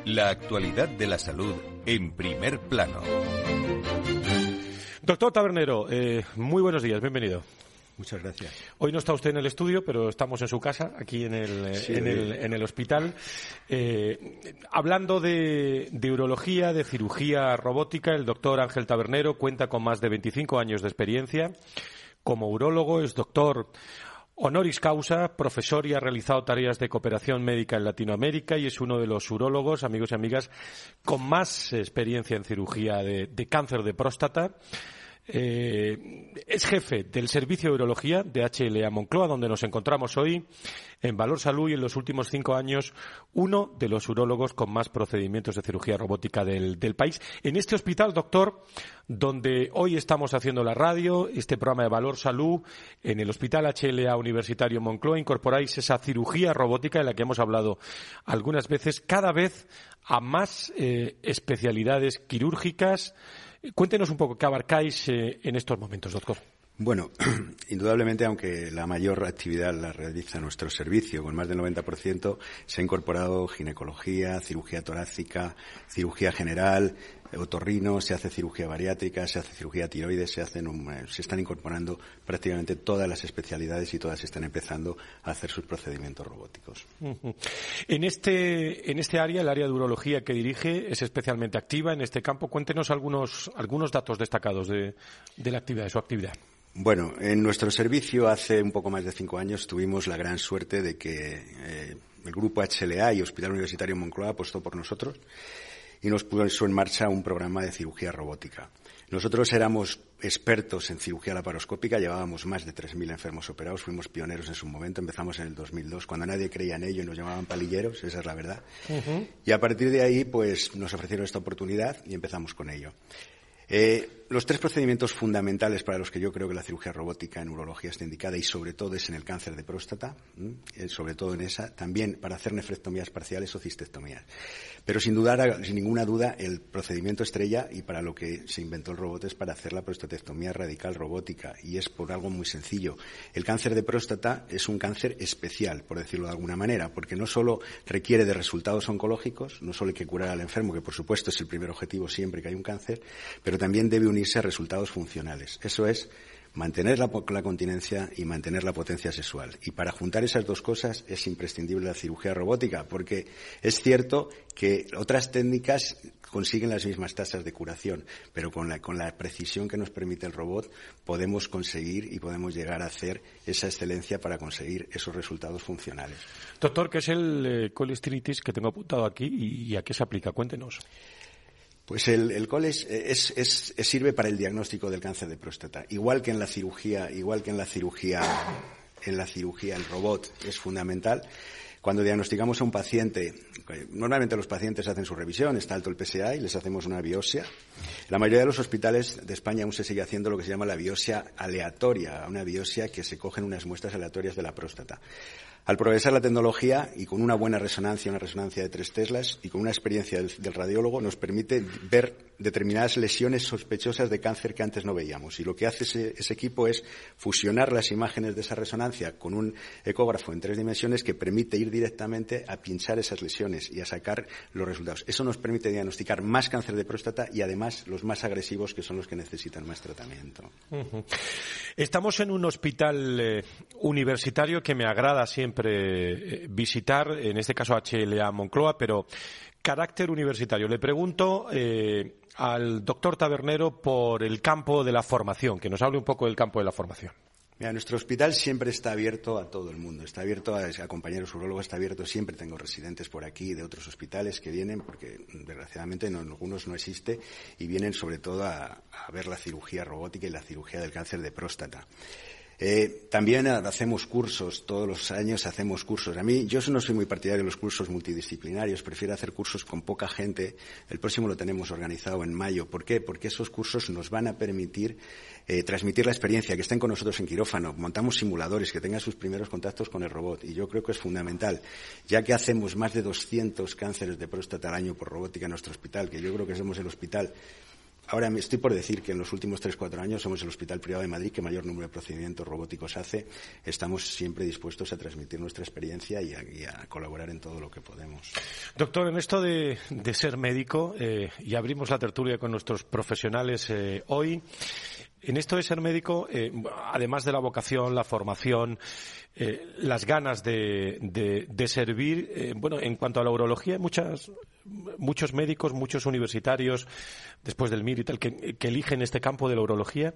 La actualidad de la salud en primer plano. Doctor Tabernero, muy buenos días, bienvenido. Muchas gracias. Hoy no está usted en el estudio, pero estamos en su casa, aquí en el, en el, hospital. Eh, hablando de, urología, de cirugía robótica, el doctor Ángel Tabernero cuenta con más de 25 años de experiencia. Como urólogo es doctor honoris causa, profesor y ha realizado tareas de cooperación médica en Latinoamérica y es uno de los urólogos, amigos y amigas, con más experiencia en cirugía de cáncer de próstata. Eh, es jefe del Servicio de Urología de HLA Moncloa, donde nos encontramos hoy en Valor Salud y en los últimos cinco años uno de los urólogos con más procedimientos de cirugía robótica del, país. En este hospital, doctor, donde hoy estamos haciendo la radio, este programa de Valor Salud, en el Hospital HLA Universitario Moncloa, incorporáis esa cirugía robótica de la que hemos hablado algunas veces, cada vez a más eh, especialidades quirúrgicas, Cuéntenos un poco qué abarcáis eh, en estos momentos, doctor. Bueno, indudablemente, aunque la mayor actividad la realiza nuestro servicio, con más del 90%, se ha incorporado ginecología, cirugía torácica, cirugía general, otorrino, se hace cirugía bariátrica, se hace cirugía tiroides, se hacen eh, se están incorporando prácticamente todas las especialidades y todas están empezando a hacer sus procedimientos robóticos. En este en este área, el área de urología que dirige es especialmente activa en este campo. Cuéntenos algunos algunos datos destacados de, la actividad, de su actividad. Bueno, en nuestro servicio hace un poco más de cinco años tuvimos la gran suerte de que eh, el grupo HLA y Hospital Universitario Moncloa apostó por nosotros y nos puso en marcha un programa de cirugía robótica. Nosotros éramos expertos en cirugía laparoscópica, llevábamos más de 3.000 enfermos operados, fuimos pioneros en su momento, empezamos en el 2002, cuando nadie creía en ello y nos llamaban palilleros, esa es la verdad. Y a partir de ahí, pues nos ofrecieron esta oportunidad y empezamos con ello. Eh, los tres procedimientos fundamentales para los que yo creo que la cirugía robótica en urología está indicada y sobre todo es en el cáncer de próstata, eh, sobre todo en esa, también para hacer nefrectomías parciales o cistectomías. Pero sin dudar, sin ninguna duda, el procedimiento estrella y para lo que se inventó el robot es para hacer la prostatectomía radical robótica y es por algo muy sencillo. El cáncer de próstata es un cáncer especial, por decirlo de alguna manera, porque no solo requiere de resultados oncológicos, no solo hay que curar al enfermo, que por supuesto es el primer objetivo siempre que hay un cáncer, pero también debe unirse a resultados funcionales. Eso es mantener la, continencia y mantener la potencia sexual. Y para juntar esas dos cosas es imprescindible la cirugía robótica, porque es cierto que otras técnicas consiguen las mismas tasas de curación, pero con la, precisión que nos permite el robot podemos conseguir y podemos llegar a hacer esa excelencia para conseguir esos resultados funcionales. Doctor, ¿qué es el eh, que tengo apuntado aquí y a qué se aplica? Cuéntenos. Pues el, el COL sirve para el diagnóstico del cáncer de próstata. Igual que en la cirugía, igual que en la cirugía, en la cirugía el robot es fundamental. Cuando diagnosticamos a un paciente, normalmente los pacientes hacen su revisión, está alto el PSA y les hacemos una biopsia. La mayoría de los hospitales de España aún se sigue haciendo lo que se llama la biopsia aleatoria, una biopsia que se cogen unas muestras aleatorias de la próstata. Al progresar la tecnología y con una buena resonancia, una resonancia de tres teslas y con una experiencia del, radiólogo nos permite ver determinadas lesiones sospechosas de cáncer que antes no veíamos. Y lo que hace ese, equipo es fusionar las imágenes de esa resonancia con un ecógrafo en tres dimensiones que permite ir directamente a pinchar esas lesiones y a sacar los resultados. Eso nos permite diagnosticar más cáncer de próstata y además los más agresivos que son los que necesitan más tratamiento. Estamos en un hospital eh, universitario que me agrada siempre eh, visitar, en este caso HLA Moncloa, pero carácter universitario. Le pregunto eh, al doctor Tabernero por el campo de la formación, que nos hable un poco del campo de la formación. Mira, nuestro hospital siempre está abierto a todo el mundo, está abierto a, a compañeros urólogos, está abierto, siempre tengo residentes por aquí de otros hospitales que vienen, porque desgraciadamente en algunos no existe, y vienen sobre todo a, a ver la cirugía robótica y la cirugía del cáncer de próstata. Eh, también hacemos cursos, todos los años hacemos cursos. A mí, yo no soy muy partidario de los cursos multidisciplinarios, prefiero hacer cursos con poca gente. El próximo lo tenemos organizado en mayo. ¿Por qué? Porque esos cursos nos van a permitir eh, transmitir la experiencia, que estén con nosotros en quirófano, montamos simuladores, que tengan sus primeros contactos con el robot. Y yo creo que es fundamental, ya que hacemos más de 200 cánceres de próstata al año por robótica en nuestro hospital, que yo creo que somos el hospital Ahora estoy por decir que en los últimos tres, cuatro años somos el hospital privado de Madrid que mayor número de procedimientos robóticos hace. Estamos siempre dispuestos a transmitir nuestra experiencia y a, colaborar en todo lo que podemos. Doctor, en esto de, ser médico, eh, y abrimos la tertulia con nuestros profesionales eh, hoy, en esto de ser médico, eh, además de la vocación, la formación, eh, las ganas de, de, servir, eh, bueno, en cuanto a la urología, hay muchas, muchos médicos, muchos universitarios, después del MIR y tal, que, que eligen este campo de la urología.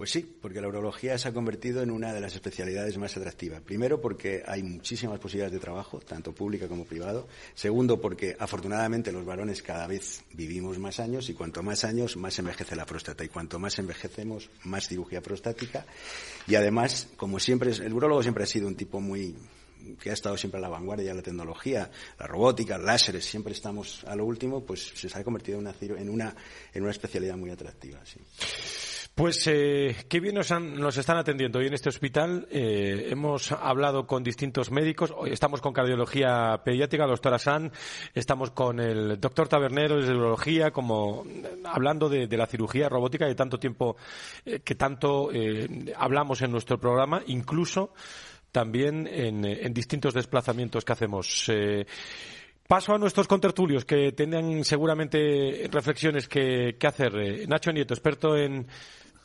Pues sí, porque la urología se ha convertido en una de las especialidades más atractivas. Primero, porque hay muchísimas posibilidades de trabajo, tanto pública como privado. Segundo, porque afortunadamente los varones cada vez vivimos más años y cuanto más años, más envejece la próstata. Y cuanto más envejecemos, más cirugía prostática. Y además, como siempre, el urólogo siempre ha sido un tipo muy que ha estado siempre a la vanguardia de la tecnología, la robótica, láseres, siempre estamos a lo último, pues se ha convertido en una, en una, en una especialidad muy atractiva. Sí. Pues eh, qué bien nos, nos, están atendiendo hoy en este hospital. Eh, hemos hablado con distintos médicos. Hoy estamos con cardiología pediátrica, doctora San. Estamos con el doctor Tabernero de urología, como hablando de, la cirugía robótica de tanto tiempo eh, que tanto hablamos en nuestro programa, incluso también en, distintos desplazamientos que hacemos. Paso a nuestros contertulios que tengan seguramente reflexiones que, que hacer. Nacho Nieto, experto en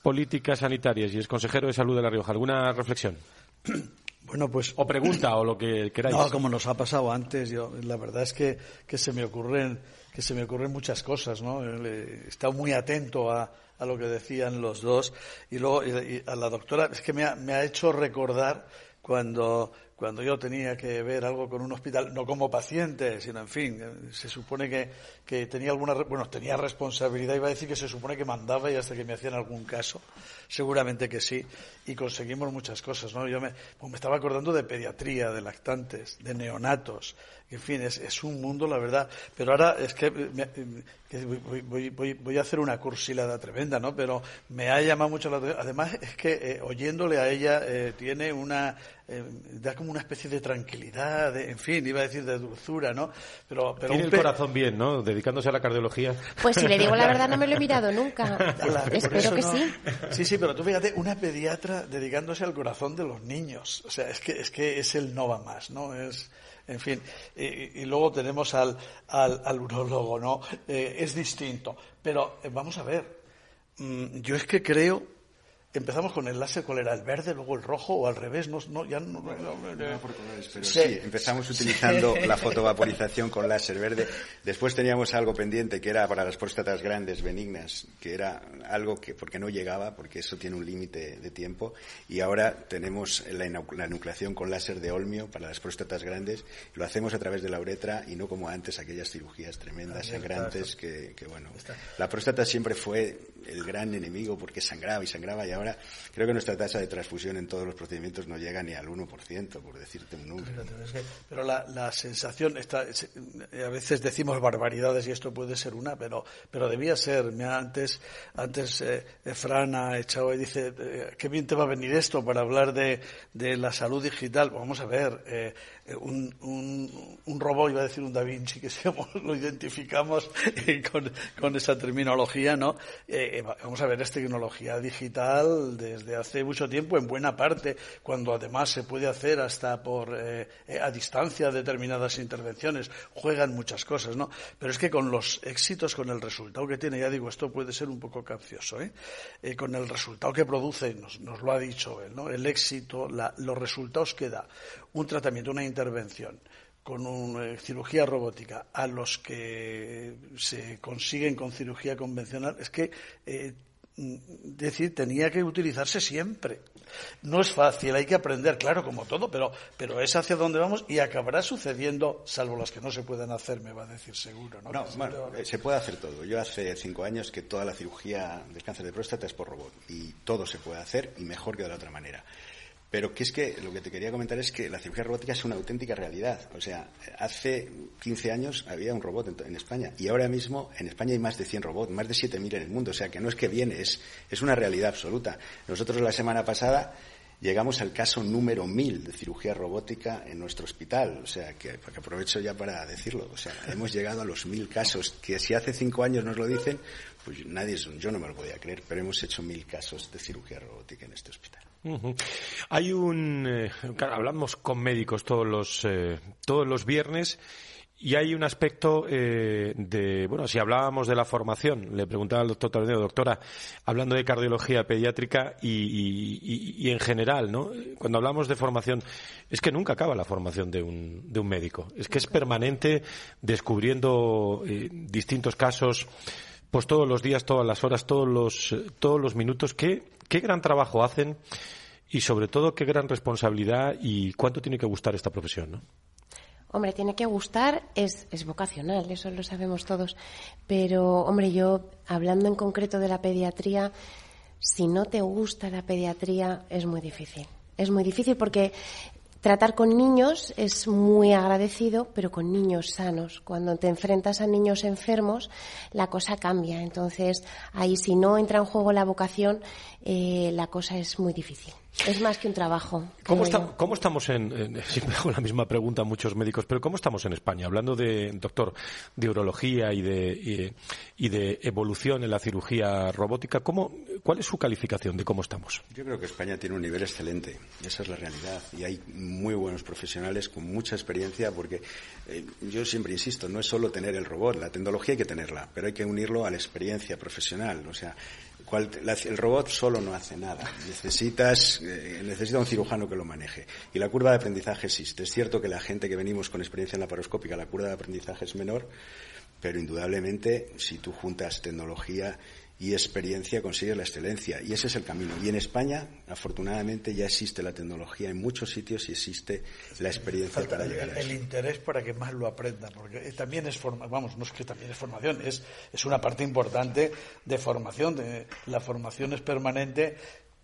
políticas sanitarias y es consejero de salud de La Rioja. ¿Alguna reflexión? Bueno, pues. O pregunta o lo que queráis. No, como nos ha pasado antes, yo, la verdad es que, que se me ocurren que se me ocurren muchas cosas, ¿no? He estado muy atento a, a lo que decían los dos y luego a la doctora es que me ha, me ha hecho recordar cuando cuando yo tenía que ver algo con un hospital, no como paciente, sino en fin, se supone que, que tenía alguna, bueno, tenía responsabilidad, iba a decir que se supone que mandaba y hasta que me hacían algún caso, seguramente que sí, y conseguimos muchas cosas, ¿no? Yo me, pues me estaba acordando de pediatría, de lactantes, de neonatos, en fin, es, es un mundo, la verdad, pero ahora es que, voy, voy, voy, a hacer una cursilada tremenda, ¿no? Pero me ha llamado mucho la atención, además es que eh, oyéndole a ella eh, tiene una, eh, da como una especie de tranquilidad, en fin, iba a decir de dulzura, ¿no? Pero, pero Tiene el corazón bien, ¿no? Dedicándose a la cardiología. Pues si le digo la verdad, no me lo he mirado nunca. Espero que sí. Sí, sí, pero tú fíjate, una pediatra dedicándose al corazón de los niños. O sea, es que es, que es el no va más, ¿no? Es, en fin, y, luego tenemos al, al, al urólogo, ¿no? Eh, es distinto. Pero eh, vamos a ver, mm, yo es que creo empezamos con el láser, ¿cuál era? ¿El verde, luego el rojo o al revés? No, no ya no, pero sí, empezamos utilizando la fotovaporización con láser verde. Después teníamos algo pendiente que era para las próstatas grandes, benignas, que era algo que, porque no llegaba, porque eso tiene un límite de tiempo. Y ahora tenemos la, la nucleación con láser de olmio para las próstatas grandes. Lo hacemos a través de la uretra y no como antes aquellas cirugías tremendas, sangrantes, que, que bueno. La próstata siempre fue el gran enemigo porque sangraba y sangraba y ahora creo que nuestra tasa de transfusión en todos los procedimientos no llega ni al 1%, por decirte un número. Pero la, la sensación, está, a veces decimos barbaridades y esto puede ser una, pero, pero debía ser. Antes, antes eh, Fran ha echado y dice, eh, qué bien te va a venir esto para hablar de, de la salud digital. Vamos a ver, eh, un, un, un, robot, iba a decir un Da Vinci, que si lo identificamos con, con, esa terminología, ¿no? Eh, vamos a ver, es tecnología digital desde hace mucho tiempo, en buena parte, cuando además se puede hacer hasta por eh, a distancia determinadas intervenciones, juegan muchas cosas, ¿no? Pero es que con los éxitos, con el resultado que tiene, ya digo, esto puede ser un poco capcioso, ¿eh? eh con el resultado que produce, nos, nos, lo ha dicho él, ¿no? El éxito, la, los resultados que da un tratamiento, una intervención con una eh, cirugía robótica a los que se consiguen con cirugía convencional, es que eh, mm, decir, tenía que utilizarse siempre. No es fácil, hay que aprender, claro, como todo, pero, pero es hacia donde vamos y acabará sucediendo, salvo las que no se pueden hacer, me va a decir seguro. No, no bueno, eh, se puede hacer todo. Yo hace cinco años que toda la cirugía del cáncer de próstata es por robot y todo se puede hacer y mejor que de la otra manera. Pero que es que lo que te quería comentar es que la cirugía robótica es una auténtica realidad. O sea, hace 15 años había un robot en, España y ahora mismo en España hay más de 100 robots, más de 7.000 en el mundo. O sea, que no es que viene, es, es una realidad absoluta. Nosotros la semana pasada llegamos al caso número 1000 de cirugía robótica en nuestro hospital. O sea, que, que aprovecho ya para decirlo. O sea, hemos llegado a los 1000 casos, que si hace cinco años nos lo dicen, pues nadie, yo no me lo podía creer, pero hemos hecho 1000 casos de cirugía robótica en este hospital. Hay un, eh, hablamos con médicos todos los eh, todos los viernes y hay un aspecto eh, de, bueno, si hablábamos de la formación, le preguntaba al doctor Tardeo, doctora, hablando de cardiología pediátrica y, en general, ¿no? Cuando hablamos de formación, es que nunca acaba la formación de un, de un médico. Es que es permanente descubriendo distintos casos, pues todos los días, todas las horas, todos los, todos los minutos. ¿Qué, qué gran trabajo hacen? y sobre todo qué gran responsabilidad y cuánto tiene que gustar esta profesión, ¿no? Hombre, tiene que gustar, es, es vocacional, eso lo sabemos todos. Pero, hombre, yo, hablando en concreto de la pediatría, si no te gusta la pediatría, es muy difícil. Es muy difícil porque Tratar con niños es muy agradecido, pero con niños sanos. Cuando te enfrentas a niños enfermos, la cosa cambia. Entonces, ahí si no entra en juego la vocación, eh, la cosa es muy difícil. Es más que un trabajo. ¿Cómo, estamos en, siempre hago la misma pregunta a muchos médicos, pero cómo estamos en España? Hablando de, doctor, de urología y de, y, de evolución en la cirugía robótica, ¿cómo, ¿cuál es su calificación de cómo estamos? Yo creo que España tiene un nivel excelente, esa es la realidad, y hay muy buenos profesionales con mucha experiencia, porque eh, yo siempre insisto, no es solo tener el robot, la tecnología hay que tenerla, pero hay que unirlo a la experiencia profesional, o sea, el robot solo no hace nada. Necesitas, eh, necesita un cirujano que lo maneje. Y la curva de aprendizaje existe. Es cierto que la gente que venimos con experiencia en la paroscópica, la curva de aprendizaje es menor, pero indudablemente si tú juntas tecnología y experiencia consigue la excelencia. Y ese es el camino. Y en España, afortunadamente, ya existe la tecnología en muchos sitios y existe la experiencia para llegar a eso. El interés para que más lo aprendan, porque también es formación, vamos, no es que también es formación, es, es una parte importante de formación. De, la formación es permanente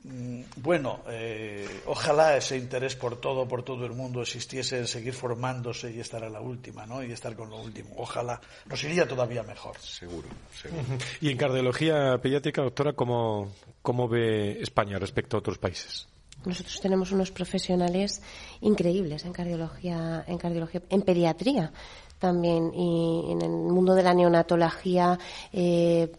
bueno, eh, ojalá ese interés por todo, por todo el mundo existiese en seguir formándose y estar a la última, ¿no? Y estar con lo último. Ojalá nos iría todavía mejor. Seguro, seguro. Y en cardiología pediátrica, doctora, ¿cómo, cómo ve España respecto a otros países? Nosotros tenemos unos profesionales increíbles en cardiología, en cardiología, en pediatría también y en el mundo de la neonatología eh,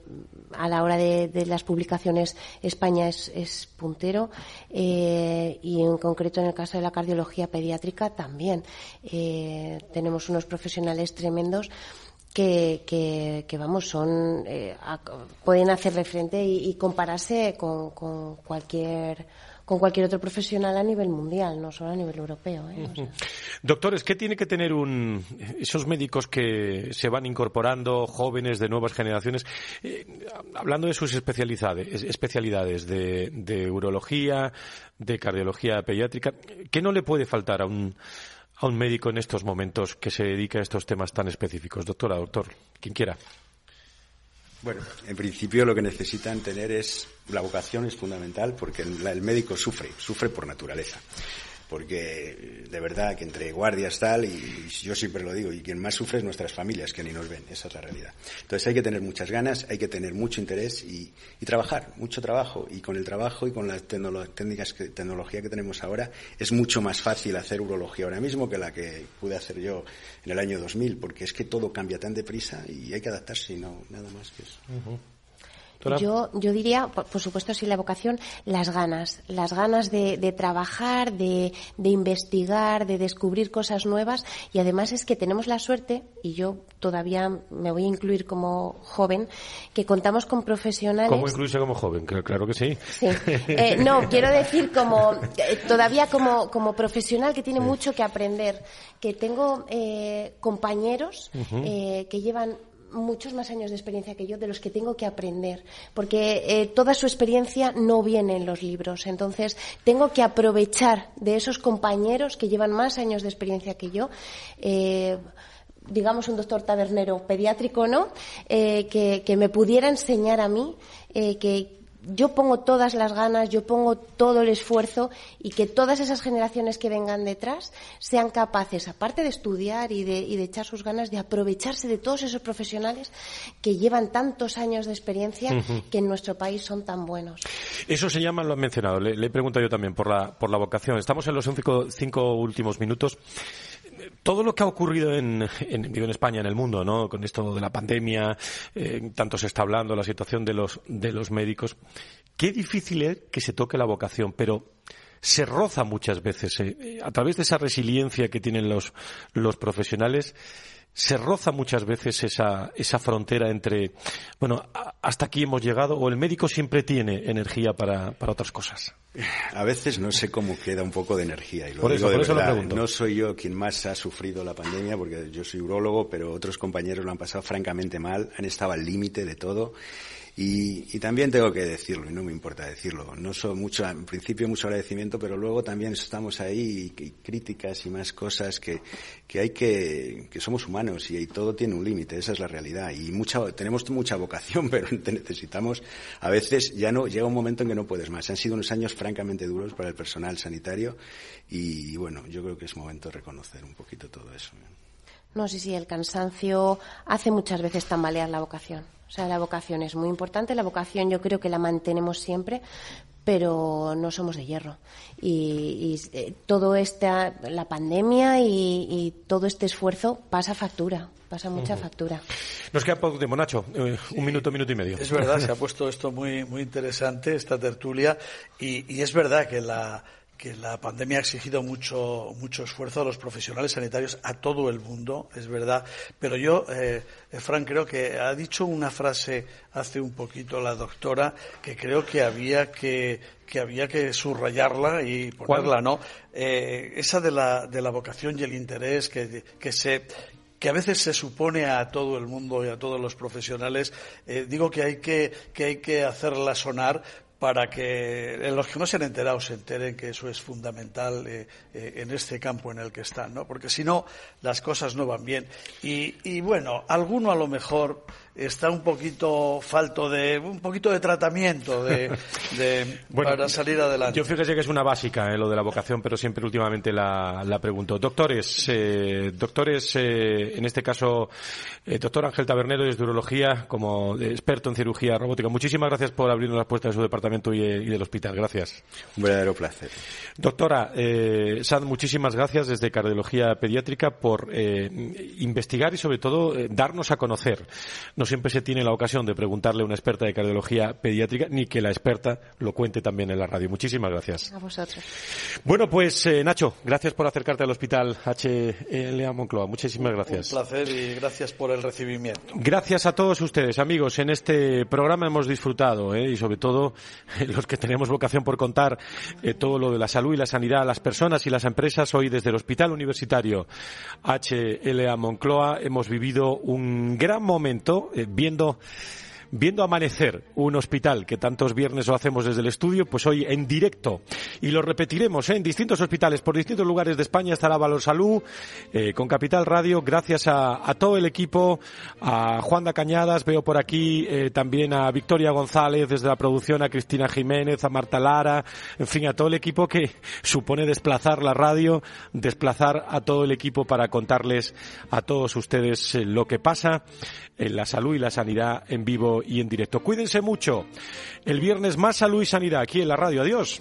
a la hora de, las publicaciones España es, puntero eh, y en concreto en el caso de la cardiología pediátrica también. Eh, tenemos unos profesionales tremendos que, que, vamos son pueden hacerle frente y, compararse con, con cualquier con cualquier otro profesional a nivel mundial, no solo a nivel europeo. ¿eh? Doctores, ¿qué tiene que tener un, esos médicos que se van incorporando, jóvenes de nuevas generaciones, eh, hablando de sus especialidades, especialidades de, de urología, de cardiología pediátrica, ¿qué no le puede faltar a un, a un médico en estos momentos que se dedica a estos temas tan específicos? Doctora, doctor, quien quiera. Bueno, en principio lo que necesitan tener es la vocación es fundamental porque el, médico sufre, sufre por naturaleza porque de verdad que entre guardias tal, y, yo siempre lo digo, y quien más sufre es nuestras familias que ni nos ven, esa es la realidad. Entonces hay que tener muchas ganas, hay que tener mucho interés y, trabajar, mucho trabajo, y con el trabajo y con las técnicas, que, tecnología que tenemos ahora, es mucho más fácil hacer urología ahora mismo que la que pude hacer yo en el año 2000, porque es que todo cambia tan deprisa y hay que adaptarse y no, nada más que eso. Yo, yo diría, por, supuesto, sí, la vocación, las ganas, las ganas de, trabajar, de, investigar, de descubrir cosas nuevas y además es que tenemos la suerte, y yo todavía me voy a incluir como joven, que contamos con profesionales. ¿Cómo incluirse como joven? Claro que sí. Eh, no, quiero decir como, eh, todavía como, como profesional que tiene mucho que aprender, que tengo eh, compañeros que llevan muchos más años de experiencia que yo, de los que tengo que aprender, porque eh, toda su experiencia no viene en los libros. Entonces, tengo que aprovechar de esos compañeros que llevan más años de experiencia que yo. Eh, digamos un doctor tabernero pediátrico, ¿no? Eh, que, que, me pudiera enseñar a mí que, yo pongo todas las ganas, yo pongo todo el esfuerzo y que todas esas generaciones que vengan detrás sean capaces, aparte de estudiar y de, y de echar sus ganas, de aprovecharse de todos esos profesionales que llevan tantos años de experiencia que en nuestro país son tan buenos. Eso se llama, lo han mencionado, le, le he preguntado yo también por la, por la vocación. Estamos en los cinco, cinco últimos minutos todo lo que ha ocurrido en, en, España, en el mundo, ¿no? Con esto de la pandemia, eh, tanto se está hablando, la situación de los, de los médicos. Qué difícil es que se toque la vocación, pero se roza muchas veces. Eh, a través de esa resiliencia que tienen los, los profesionales, se roza muchas veces esa, esa frontera entre, bueno, hasta aquí hemos llegado o el médico siempre tiene energía para, para otras cosas. A veces no sé cómo queda un poco de energía. Y lo por digo eso, de por verdad. Eso no soy yo quien más ha sufrido la pandemia, porque yo soy urólogo, pero otros compañeros lo han pasado francamente mal, han estado al límite de todo. Y, y, también tengo que decirlo, y no me importa decirlo. No soy mucho, en principio mucho agradecimiento, pero luego también estamos ahí y, críticas y más cosas que, que hay que, que somos humanos y, todo tiene un límite, esa es la realidad. Y mucha, tenemos mucha vocación, pero necesitamos, a veces ya no, llega un momento en que no puedes más. Han sido unos años francamente duros para el personal sanitario y, bueno, yo creo que es momento de reconocer un poquito todo eso. No, sí, sí, el cansancio hace muchas veces tambalear la vocación. O sea, la vocación es muy importante. La vocación yo creo que la mantenemos siempre, pero no somos de hierro. Y, y eh, todo esta, la pandemia y, y, todo este esfuerzo pasa factura, pasa mucha uh -huh. factura. Nos queda poco tiempo, Nacho. Eh, un minuto, minuto y medio. Es verdad, se ha puesto esto muy, muy interesante, esta tertulia, y, y es verdad que la que la pandemia ha exigido mucho, mucho esfuerzo a los profesionales sanitarios, a todo el mundo, es verdad. Pero yo, eh, Fran, creo que ha dicho una frase hace un poquito la doctora que creo que había que, que había que subrayarla y ponerla, ¿no? Eh, esa de la, de la vocación y el interés que, que se que a veces se supone a todo el mundo y a todos los profesionales, eh, digo que hay que, que hay que hacerla sonar para que los que no se han enterado se enteren que eso es fundamental eh, eh, en este campo en el que están, ¿no? Porque si no, las cosas no van bien. Y, y, bueno, alguno a lo mejor está un poquito falto de un poquito de tratamiento de, de bueno, para salir adelante. Yo fíjese que es una básica eh, lo de la vocación, pero siempre últimamente la, la pregunto. Doctores, eh, doctores, eh, en este caso, eh, doctor Ángel Tabernero desde Urología, como experto en cirugía robótica. Muchísimas gracias por abrirnos las puertas de su departamento y, y del hospital. Gracias. Un verdadero placer. Doctora, eh, Sad, muchísimas gracias desde Cardiología Pediátrica por eh, investigar y sobre todo eh, darnos a conocer. No siempre se tiene la ocasión de preguntarle a una experta de cardiología pediátrica ni que la experta lo cuente también en la radio. Muchísimas gracias. A vosotros. Bueno, pues eh, Nacho, gracias por acercarte al hospital HLA Moncloa. Muchísimas gracias. Un placer y gracias por el recibimiento. Gracias a todos ustedes, amigos. En este programa hemos disfrutado y sobre todo los que tenemos vocación por contar todo lo de la salud y la sanidad a las personas y las empresas. Hoy desde el Hospital Universitario HLA Moncloa hemos vivido un gran momento eh, viendo viendo amanecer un hospital que tantos viernes lo hacemos desde el estudio, pues hoy en directo. Y lo repetiremos ¿eh? en distintos hospitales, por distintos lugares de España estará Valor Salud, eh, con Capital Radio, gracias a, todo el equipo, a Juan da Cañadas, veo por aquí eh, también a Victoria González desde la producción, a Cristina Jiménez, a Marta Lara, en fin, a todo el equipo que supone desplazar la radio, desplazar a todo el equipo para contarles a todos ustedes lo que pasa en la salud y la sanidad en y en directo. Cuídense mucho. El viernes más salud y sanidad aquí en la radio. Adiós.